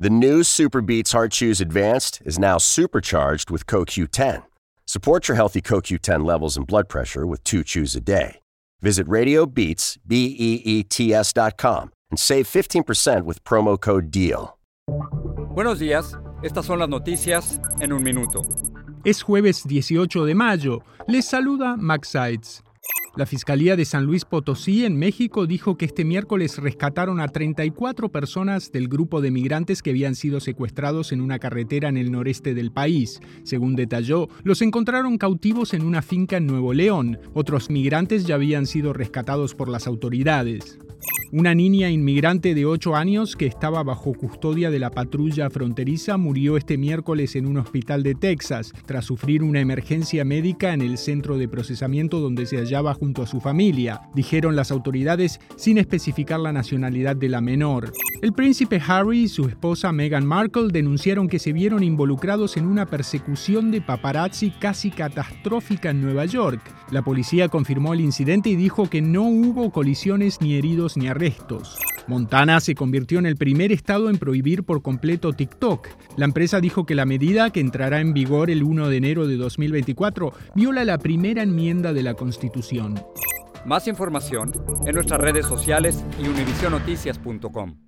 The new Super Beats Heart Chews Advanced is now supercharged with CoQ10. Support your healthy CoQ10 levels and blood pressure with two chews a day. Visit RadioBeats, B-E-E-T-S dot com and save 15% with promo code DEAL. Buenos días, estas son las noticias en un minuto. Es jueves 18 de mayo. Les saluda Max Sides. La Fiscalía de San Luis Potosí en México dijo que este miércoles rescataron a 34 personas del grupo de migrantes que habían sido secuestrados en una carretera en el noreste del país. Según detalló, los encontraron cautivos en una finca en Nuevo León. Otros migrantes ya habían sido rescatados por las autoridades. Una niña inmigrante de 8 años que estaba bajo custodia de la patrulla fronteriza murió este miércoles en un hospital de Texas tras sufrir una emergencia médica en el centro de procesamiento donde se hallaba junto a su familia, dijeron las autoridades sin especificar la nacionalidad de la menor. El príncipe Harry y su esposa Meghan Markle denunciaron que se vieron involucrados en una persecución de paparazzi casi catastrófica en Nueva York. La policía confirmó el incidente y dijo que no hubo colisiones ni heridos ni arrestos. Montana se convirtió en el primer estado en prohibir por completo TikTok. La empresa dijo que la medida, que entrará en vigor el 1 de enero de 2024, viola la primera enmienda de la Constitución. Más información en nuestras redes sociales y univisionoticias.com.